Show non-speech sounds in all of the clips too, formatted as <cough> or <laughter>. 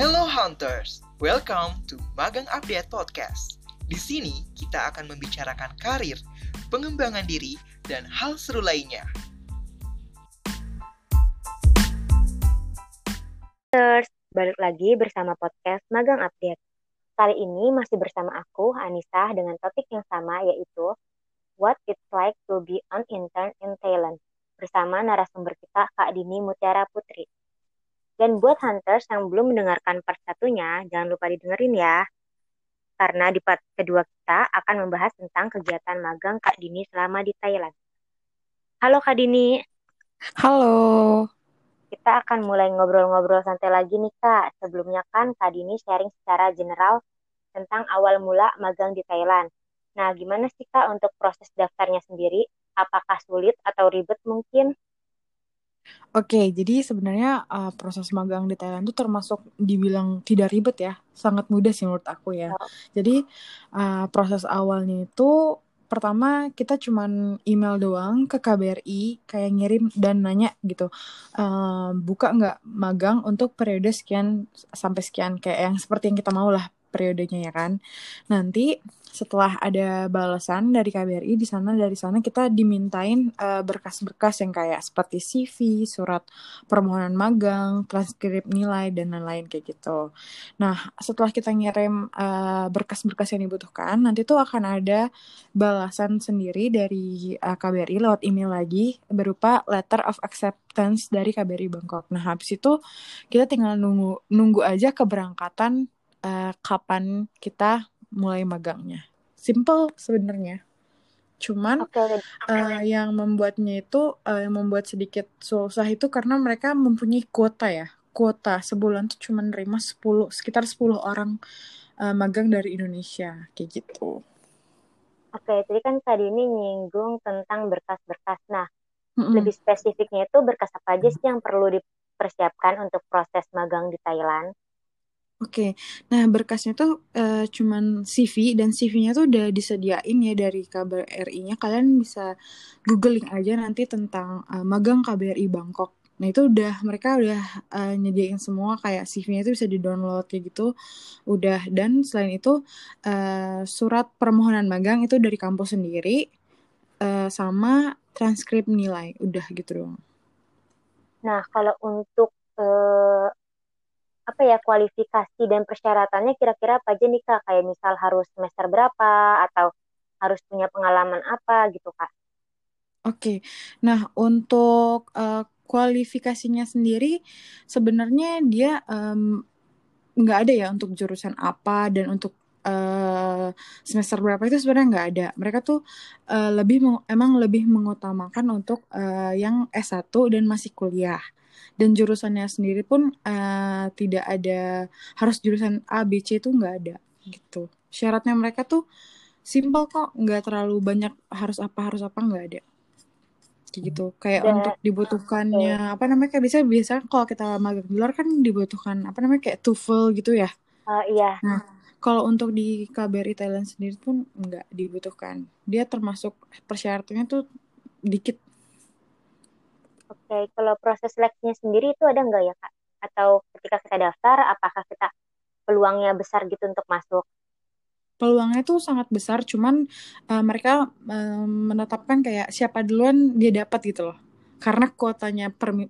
Hello Hunters, welcome to Magang Update Podcast. Di sini kita akan membicarakan karir, pengembangan diri, dan hal seru lainnya. Hunters, balik lagi bersama podcast Magang Update. Kali ini masih bersama aku, Anissa, dengan topik yang sama yaitu What It's Like to Be an Intern in Thailand bersama narasumber kita Kak Dini Mutiara Putri. Dan buat hunters yang belum mendengarkan part satunya, jangan lupa didengerin ya. Karena di part kedua kita akan membahas tentang kegiatan magang Kak Dini selama di Thailand. Halo Kak Dini. Halo. Kita akan mulai ngobrol-ngobrol santai lagi nih Kak. Sebelumnya kan Kak Dini sharing secara general tentang awal mula magang di Thailand. Nah, gimana sih Kak untuk proses daftarnya sendiri? Apakah sulit atau ribet mungkin? Oke, jadi sebenarnya uh, proses magang di Thailand itu termasuk dibilang tidak ribet ya, sangat mudah sih menurut aku ya. Jadi uh, proses awalnya itu pertama kita cuman email doang ke KBRI kayak ngirim dan nanya gitu uh, buka nggak magang untuk periode sekian sampai sekian? Kayak yang seperti yang kita mau lah periodenya ya kan. Nanti setelah ada balasan dari KBRI di sana dari sana kita dimintain berkas berkas-berkas yang kayak seperti CV, surat permohonan magang, transkrip nilai dan lain-lain kayak gitu. Nah, setelah kita ngirim uh, berkas-berkas yang dibutuhkan, nanti tuh akan ada balasan sendiri dari uh, KBRI lewat email lagi berupa letter of acceptance dari KBRI Bangkok. Nah, habis itu kita tinggal nunggu nunggu aja keberangkatan uh, kapan kita mulai magangnya. Simple sebenarnya. Cuman okay. Uh, eh, yang membuatnya itu uh, yang membuat sedikit susah itu karena mereka mempunyai kuota ya. Kuota sebulan tuh cuma nerima 10 sekitar 10 orang uh, magang dari Indonesia kayak gitu. Oke, jadi kan tadi ini nyinggung tentang berkas-berkas. Nah, mm -hmm. lebih spesifiknya itu berkas apa aja sih yang perlu dipersiapkan untuk proses magang di Thailand? Oke, nah berkasnya tuh uh, cuman CV dan CV-nya tuh udah disediain ya dari KBRI-nya. Kalian bisa googling aja nanti tentang uh, magang KBRI Bangkok. Nah itu udah mereka udah uh, nyediain semua kayak CV-nya itu bisa di-download kayak gitu. Udah dan selain itu uh, surat permohonan magang itu dari kampus sendiri uh, sama transkrip nilai. Udah gitu doang. Nah, kalau untuk uh, apa ya kualifikasi dan persyaratannya kira-kira apa aja nih kak? Kayak misal harus semester berapa atau harus punya pengalaman apa gitu kak? Oke, nah untuk uh, kualifikasinya sendiri sebenarnya dia nggak um, ada ya untuk jurusan apa dan untuk uh, semester berapa itu sebenarnya nggak ada. Mereka tuh uh, lebih emang lebih mengutamakan untuk uh, yang S1 dan masih kuliah dan jurusannya sendiri pun uh, tidak ada harus jurusan A B C itu nggak ada gitu. Syaratnya mereka tuh simpel kok nggak terlalu banyak harus apa harus apa nggak ada. Kayak gitu. Kayak ya. untuk dibutuhkannya ya. apa namanya kayak bisa biasa kalau kita magang di luar kan dibutuhkan apa namanya kayak TOEFL gitu ya? Uh, iya. Nah kalau untuk di KBRI Thailand sendiri pun nggak dibutuhkan. Dia termasuk persyaratannya tuh dikit Oke, kalau proses seleksinya sendiri itu ada nggak ya kak? Atau ketika kita daftar, apakah kita peluangnya besar gitu untuk masuk? Peluangnya itu sangat besar, cuman uh, mereka uh, menetapkan kayak siapa duluan dia dapat gitu loh. Karena kuotanya pem,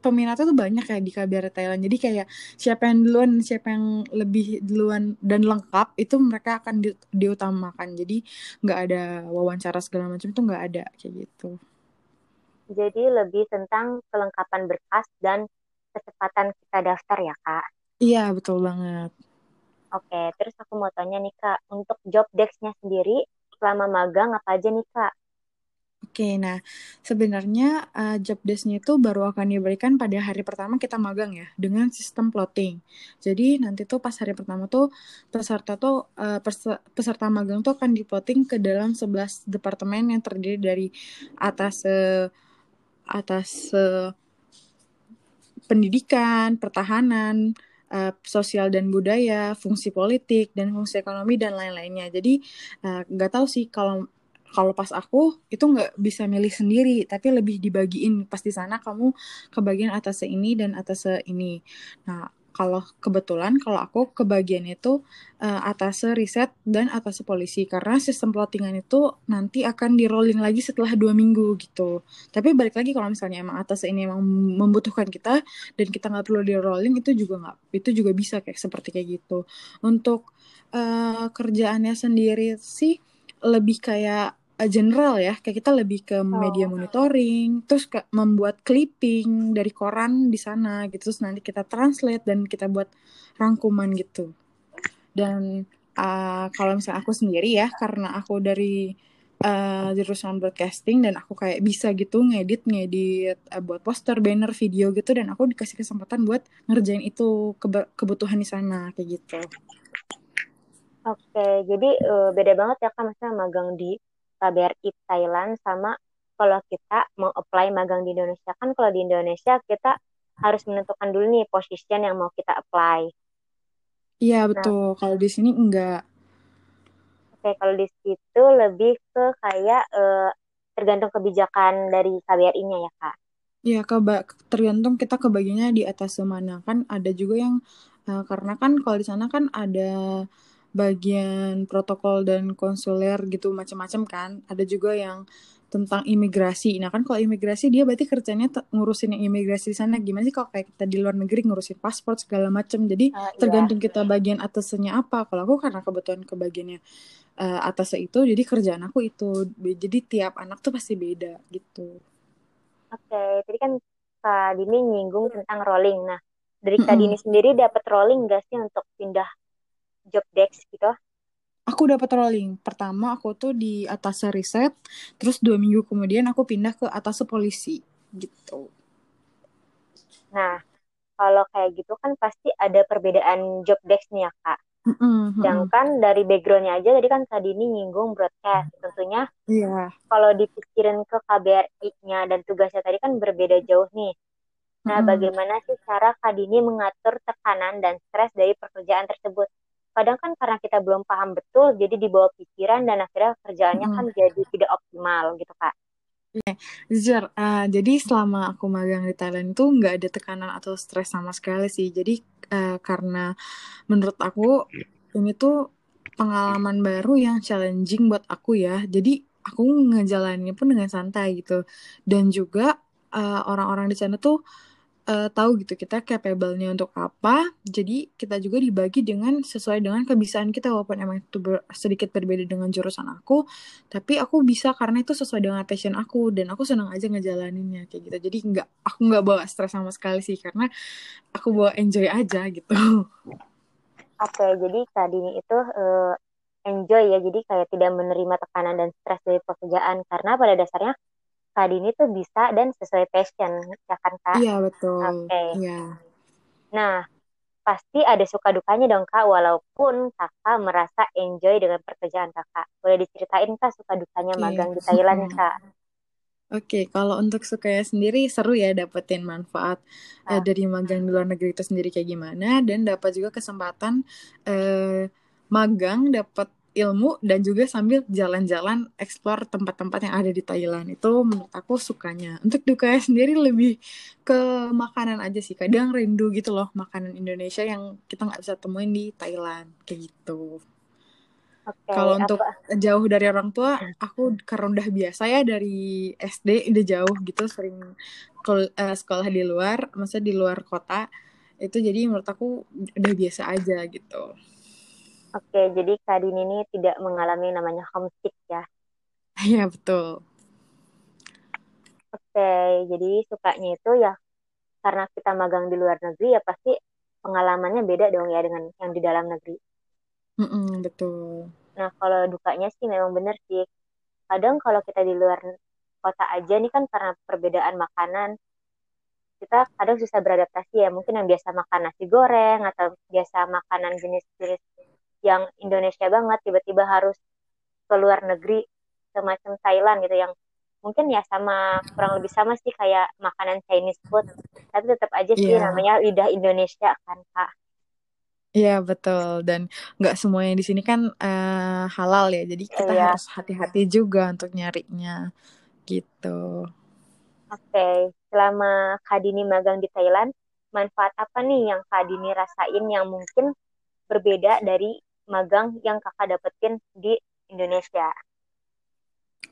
peminatnya tuh banyak ya di KBR Thailand. Jadi kayak siapa yang duluan, siapa yang lebih duluan dan lengkap itu mereka akan di, diutamakan. Jadi nggak ada wawancara segala macam itu nggak ada kayak gitu. Jadi lebih tentang kelengkapan berkas dan kecepatan kita daftar ya kak? Iya betul banget. Oke, terus aku mau tanya nih kak, untuk job desk-nya sendiri selama magang apa aja nih kak? Oke, nah sebenarnya uh, job desk-nya itu baru akan diberikan pada hari pertama kita magang ya dengan sistem plotting. Jadi nanti tuh pas hari pertama tuh peserta tuh uh, peserta magang tuh akan diplotting ke dalam 11 departemen yang terdiri dari atas uh, atas uh, pendidikan, pertahanan, uh, sosial dan budaya, fungsi politik dan fungsi ekonomi dan lain-lainnya. Jadi nggak uh, tahu sih kalau kalau pas aku itu nggak bisa milih sendiri, tapi lebih dibagiin pas di sana kamu kebagian atas ini dan atas ini. Nah kalau kebetulan kalau aku kebagian itu uh, atas riset dan atas polisi karena sistem plottingan itu nanti akan di rolling lagi setelah dua minggu gitu. Tapi balik lagi kalau misalnya emang atas ini emang membutuhkan kita dan kita nggak perlu di rolling itu juga nggak itu juga bisa kayak seperti kayak gitu. Untuk uh, kerjaannya sendiri sih lebih kayak uh, general ya kayak kita lebih ke media oh. monitoring terus ke membuat clipping dari koran di sana gitu terus nanti kita translate dan kita buat rangkuman gitu dan uh, kalau misalnya aku sendiri ya karena aku dari uh, jurusan broadcasting dan aku kayak bisa gitu ngedit ngedit uh, buat poster banner video gitu dan aku dikasih kesempatan buat ngerjain itu kebutuhan di sana kayak gitu Oke, jadi uh, beda banget ya kan misalnya magang di KBRI Thailand sama kalau kita mau apply magang di Indonesia kan kalau di Indonesia kita harus menentukan dulu nih position yang mau kita apply. Iya nah, betul. Kalau di sini enggak. Oke, kalau di situ lebih ke kayak uh, tergantung kebijakan dari KBRI-nya ya kak. Iya, tergantung kita kebagiannya di atas mana kan ada juga yang uh, karena kan kalau di sana kan ada bagian protokol dan konsuler gitu macam-macam kan. Ada juga yang tentang imigrasi. Nah kan kalau imigrasi dia berarti kerjanya ngurusin yang imigrasi di sana. Gimana sih kalau kayak kita di luar negeri ngurusin paspor segala macam. Jadi uh, tergantung kita bagian atasnya apa. Kalau aku karena kebetulan ke bagiannya uh, atasnya itu, jadi kerjaan aku itu. Jadi tiap anak tuh pasti beda gitu. Oke, okay. tadi kan Kak Dini nyinggung tentang rolling. Nah, dari Kak Dini sendiri dapat rolling gak sih untuk pindah job desk gitu? Aku dapat rolling. Pertama aku tuh di atas riset, terus dua minggu kemudian aku pindah ke atas polisi gitu. Nah, kalau kayak gitu kan pasti ada perbedaan job desk nih ya kak. Mm-hmm. Sedangkan dari backgroundnya aja tadi kan tadi ini nyinggung broadcast tentunya. Iya. Yeah. Kalau dipikirin ke KBRI-nya dan tugasnya tadi kan berbeda jauh nih. Nah, mm-hmm. bagaimana sih cara Kak Dini mengatur tekanan dan stres dari pekerjaan tersebut? Kadang kan karena kita belum paham betul jadi dibawa pikiran dan akhirnya kerjaannya hmm. kan jadi tidak optimal gitu kak Yeah. Jujur, uh, jadi selama aku magang di Thailand itu nggak ada tekanan atau stres sama sekali sih. Jadi uh, karena menurut aku ini tuh pengalaman baru yang challenging buat aku ya. Jadi aku ngejalaninnya pun dengan santai gitu. Dan juga uh, orang-orang di sana tuh uh, tahu gitu kita capable-nya untuk apa. Jadi kita juga dibagi dengan sesuai dengan kebiasaan kita walaupun emang itu ber, sedikit berbeda dengan jurusan aku, tapi aku bisa karena itu sesuai dengan passion aku dan aku senang aja ngejalaninnya kayak gitu. Jadi nggak aku nggak bawa stres sama sekali sih karena aku bawa enjoy aja gitu. Oke, jadi tadi itu uh, enjoy ya. Jadi kayak tidak menerima tekanan dan stres dari pekerjaan karena pada dasarnya Kak Dini tuh bisa dan sesuai passion, ya kan Kak? Iya, betul. Oke. Okay. Iya. Nah, pasti ada suka dukanya dong Kak, walaupun Kakak merasa enjoy dengan pekerjaan Kakak. Boleh diceritain Kak suka dukanya okay. magang di Thailand <laughs> Kak? Oke, okay, kalau untuk sukanya sendiri seru ya dapetin manfaat uh, dari magang di luar negeri itu sendiri kayak gimana dan dapat juga kesempatan uh, magang dapat ilmu dan juga sambil jalan-jalan explore tempat-tempat yang ada di Thailand. Itu menurut aku sukanya. Untuk dukanya sendiri lebih ke makanan aja sih. Kadang rindu gitu loh makanan Indonesia yang kita nggak bisa temuin di Thailand. Kayak gitu. Okay, Kalau untuk jauh dari orang tua, aku karena udah biasa ya dari SD udah jauh gitu, sering ke, uh, sekolah di luar, maksudnya di luar kota. Itu jadi menurut aku udah biasa aja gitu. Oke, jadi Kak Dini ini tidak mengalami namanya homesick ya? Iya, betul. Oke, jadi sukanya itu ya karena kita magang di luar negeri ya pasti pengalamannya beda dong ya dengan yang di dalam negeri. Mm -mm, betul. Nah, kalau dukanya sih memang benar sih. Kadang kalau kita di luar kota aja nih kan karena perbedaan makanan, kita kadang susah beradaptasi ya. Mungkin yang biasa makan nasi goreng atau biasa makanan jenis-jenis yang Indonesia banget tiba-tiba harus ke luar negeri semacam Thailand gitu yang mungkin ya sama kurang lebih sama sih kayak makanan Chinese food tapi tetap aja sih yeah. namanya lidah Indonesia kan kak Iya betul dan nggak semuanya di sini kan uh, halal ya jadi kita yeah. harus hati-hati juga untuk nyarinya gitu. Oke okay. selama Kak Dini magang di Thailand manfaat apa nih yang Kak Dini rasain yang mungkin berbeda dari magang yang kakak dapetin di Indonesia?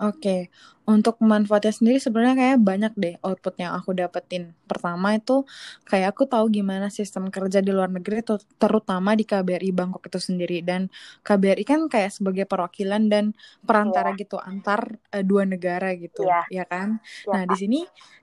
Oke, untuk manfaatnya sendiri sebenarnya kayak banyak deh output yang aku dapetin. Pertama itu kayak aku tahu gimana sistem kerja di luar negeri tuh, terutama di KBRI Bangkok itu sendiri. Dan KBRI kan kayak sebagai perwakilan dan perantara yeah. gitu antar uh, dua negara gitu, yeah. ya kan? Yeah, nah, di sini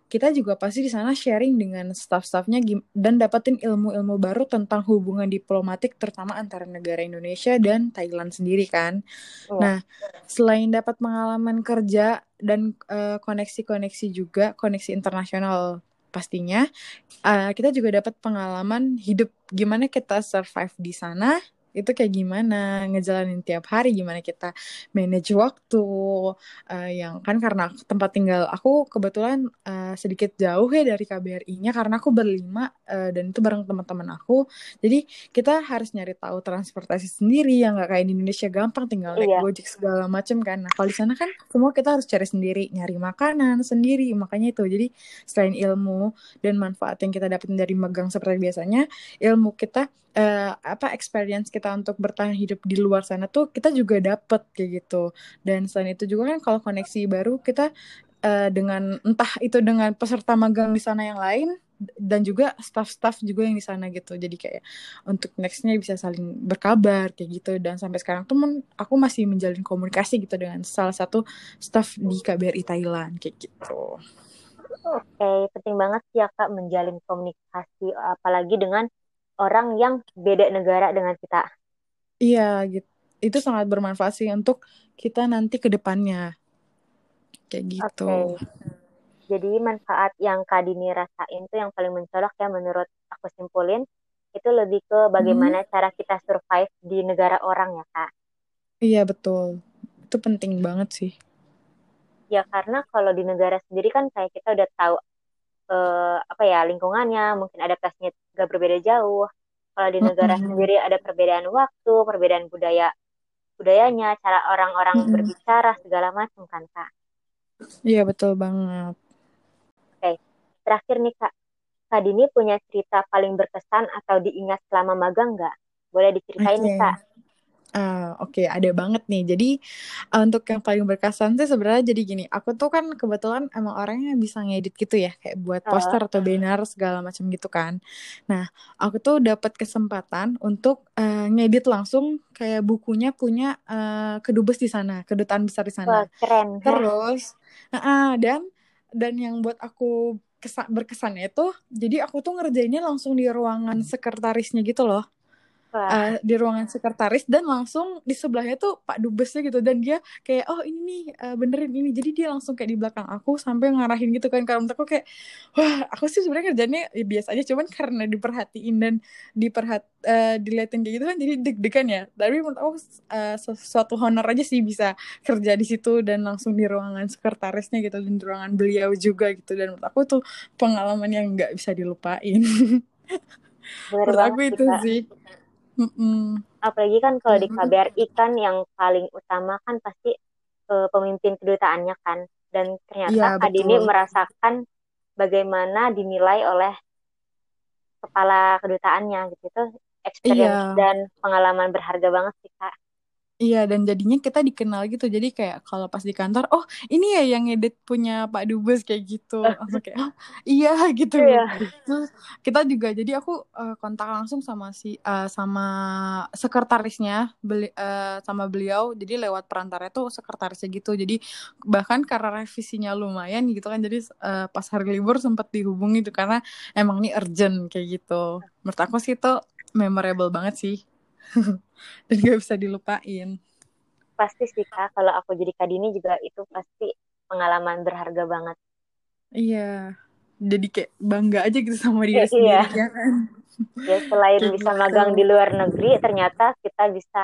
kita juga pasti di sana sharing dengan staff-staffnya dan dapetin ilmu-ilmu baru tentang hubungan diplomatik terutama antara negara Indonesia dan Thailand sendiri kan. Oh. Nah, selain dapat pengalaman kerja dan uh, koneksi-koneksi juga, koneksi internasional pastinya, uh, kita juga dapat pengalaman hidup gimana kita survive di sana itu kayak gimana? Ngejalanin tiap hari gimana kita manage waktu uh, yang kan karena tempat tinggal aku kebetulan uh, sedikit jauh ya dari KBRI-nya karena aku berlima uh, dan itu bareng teman-teman aku. Jadi kita harus nyari tahu transportasi sendiri yang nggak kayak di Indonesia gampang tinggal naik iya. gojek segala macam kan. Nah kalau di sana kan semua kita harus cari sendiri nyari makanan sendiri makanya itu. Jadi selain ilmu dan manfaat yang kita dapetin dari magang seperti biasanya ilmu kita uh, apa experience kita untuk bertahan hidup di luar sana tuh kita juga dapet kayak gitu. Dan selain itu juga kan kalau koneksi baru kita uh, dengan entah itu dengan peserta magang di sana yang lain dan juga staff-staff juga yang di sana gitu. Jadi kayak untuk nextnya bisa saling berkabar kayak gitu. Dan sampai sekarang tuh men, aku masih menjalin komunikasi gitu dengan salah satu staff di KBRI Thailand kayak gitu. Oke, penting banget sih ya kak menjalin komunikasi apalagi dengan orang yang beda negara dengan kita. Iya, gitu. Itu sangat bermanfaat sih untuk kita nanti ke depannya. Kayak gitu. Okay. Jadi manfaat yang Kak Dini rasain tuh yang paling mencolok ya menurut aku simpulin itu lebih ke bagaimana hmm. cara kita survive di negara orang ya Kak. Iya betul. Itu penting banget sih. Ya karena kalau di negara sendiri kan kayak kita udah tahu uh, apa ya lingkungannya mungkin adaptasinya gak berbeda jauh kalau di negara mm -hmm. sendiri ada perbedaan waktu perbedaan budaya budayanya cara orang-orang mm -hmm. berbicara segala macam kan kak iya betul banget oke okay. terakhir nih kak kak Dini punya cerita paling berkesan atau diingat selama magang nggak boleh diceritain okay. nih kak Uh, Oke, okay, ada banget nih. Jadi uh, untuk yang paling berkesan sih sebenarnya jadi gini. Aku tuh kan kebetulan emang orangnya bisa ngedit gitu ya, kayak buat poster atau banner segala macam gitu kan. Nah, aku tuh dapat kesempatan untuk uh, ngedit langsung kayak bukunya punya uh, kedubes di sana, kedutaan besar di sana. Wah, keren. Terus, uh, uh, dan dan yang buat aku kesan berkesannya itu, jadi aku tuh ngerjainnya langsung di ruangan sekretarisnya gitu loh uh, di ruangan sekretaris dan langsung di sebelahnya tuh Pak Dubesnya gitu dan dia kayak oh ini nih uh, benerin ini. Jadi dia langsung kayak di belakang aku sampai ngarahin gitu kan karena aku kayak wah aku sih sebenarnya kerjanya ya biasa aja cuman karena diperhatiin dan diperhat uh, diliatin kayak gitu kan jadi deg-degan ya. Tapi menurut aku uh, suatu honor aja sih bisa kerja di situ dan langsung di ruangan sekretarisnya gitu dan di ruangan beliau juga gitu dan menurut aku tuh pengalaman yang nggak bisa dilupain. <laughs> Menurut aku itu kita. sih Mm-mm. Apalagi kan kalau di KBRI kan yang paling utama kan pasti uh, pemimpin kedutaannya kan. Dan ternyata ya, Kak Dini merasakan bagaimana dinilai oleh kepala kedutaannya gitu itu experience iya. dan pengalaman berharga banget sih Kak. Iya dan jadinya kita dikenal gitu. Jadi kayak kalau pas di kantor oh ini ya yang edit punya Pak Dubes kayak gitu. Langsung kayak oh, iya <laughs> gitu. Iya. terus kita juga jadi aku uh, kontak langsung sama si uh, sama sekretarisnya beli uh, sama beliau. Jadi lewat perantara itu sekretarisnya gitu. Jadi bahkan karena revisinya lumayan gitu kan jadi uh, pas hari libur sempat dihubungi tuh karena emang ini urgent kayak gitu. Menurut aku sih itu memorable banget sih <laughs> dan gak bisa dilupain pasti sih kak kalau aku jadi kadini juga itu pasti pengalaman berharga banget iya jadi kayak bangga aja gitu sama dia ya, sendiri iya. ya kan ya selain bisa gitu. magang di luar negeri ternyata kita bisa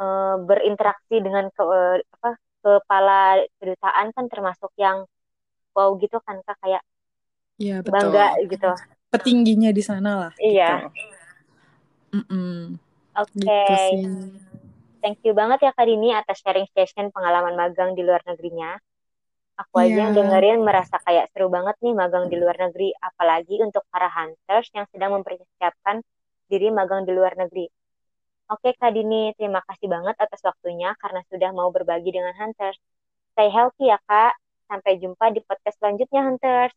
uh, berinteraksi dengan ke uh, apa kepala kedutaan kan termasuk yang wow gitu kan kak kayak ya, betul. bangga gitu petingginya di sana lah iya gitu. Mm -mm. Oke. Okay. Gitu Thank you banget ya Kak Dini atas sharing session pengalaman magang di luar negerinya. Aku aja yang Iya. dengerin merasa kayak seru banget nih magang di luar negeri, apalagi untuk para hunters yang sedang mempersiapkan diri magang di luar negeri. Oke Kak Dini, terima kasih banget atas waktunya karena sudah mau berbagi dengan hunters. Stay healthy ya Kak. Sampai jumpa di podcast selanjutnya hunters.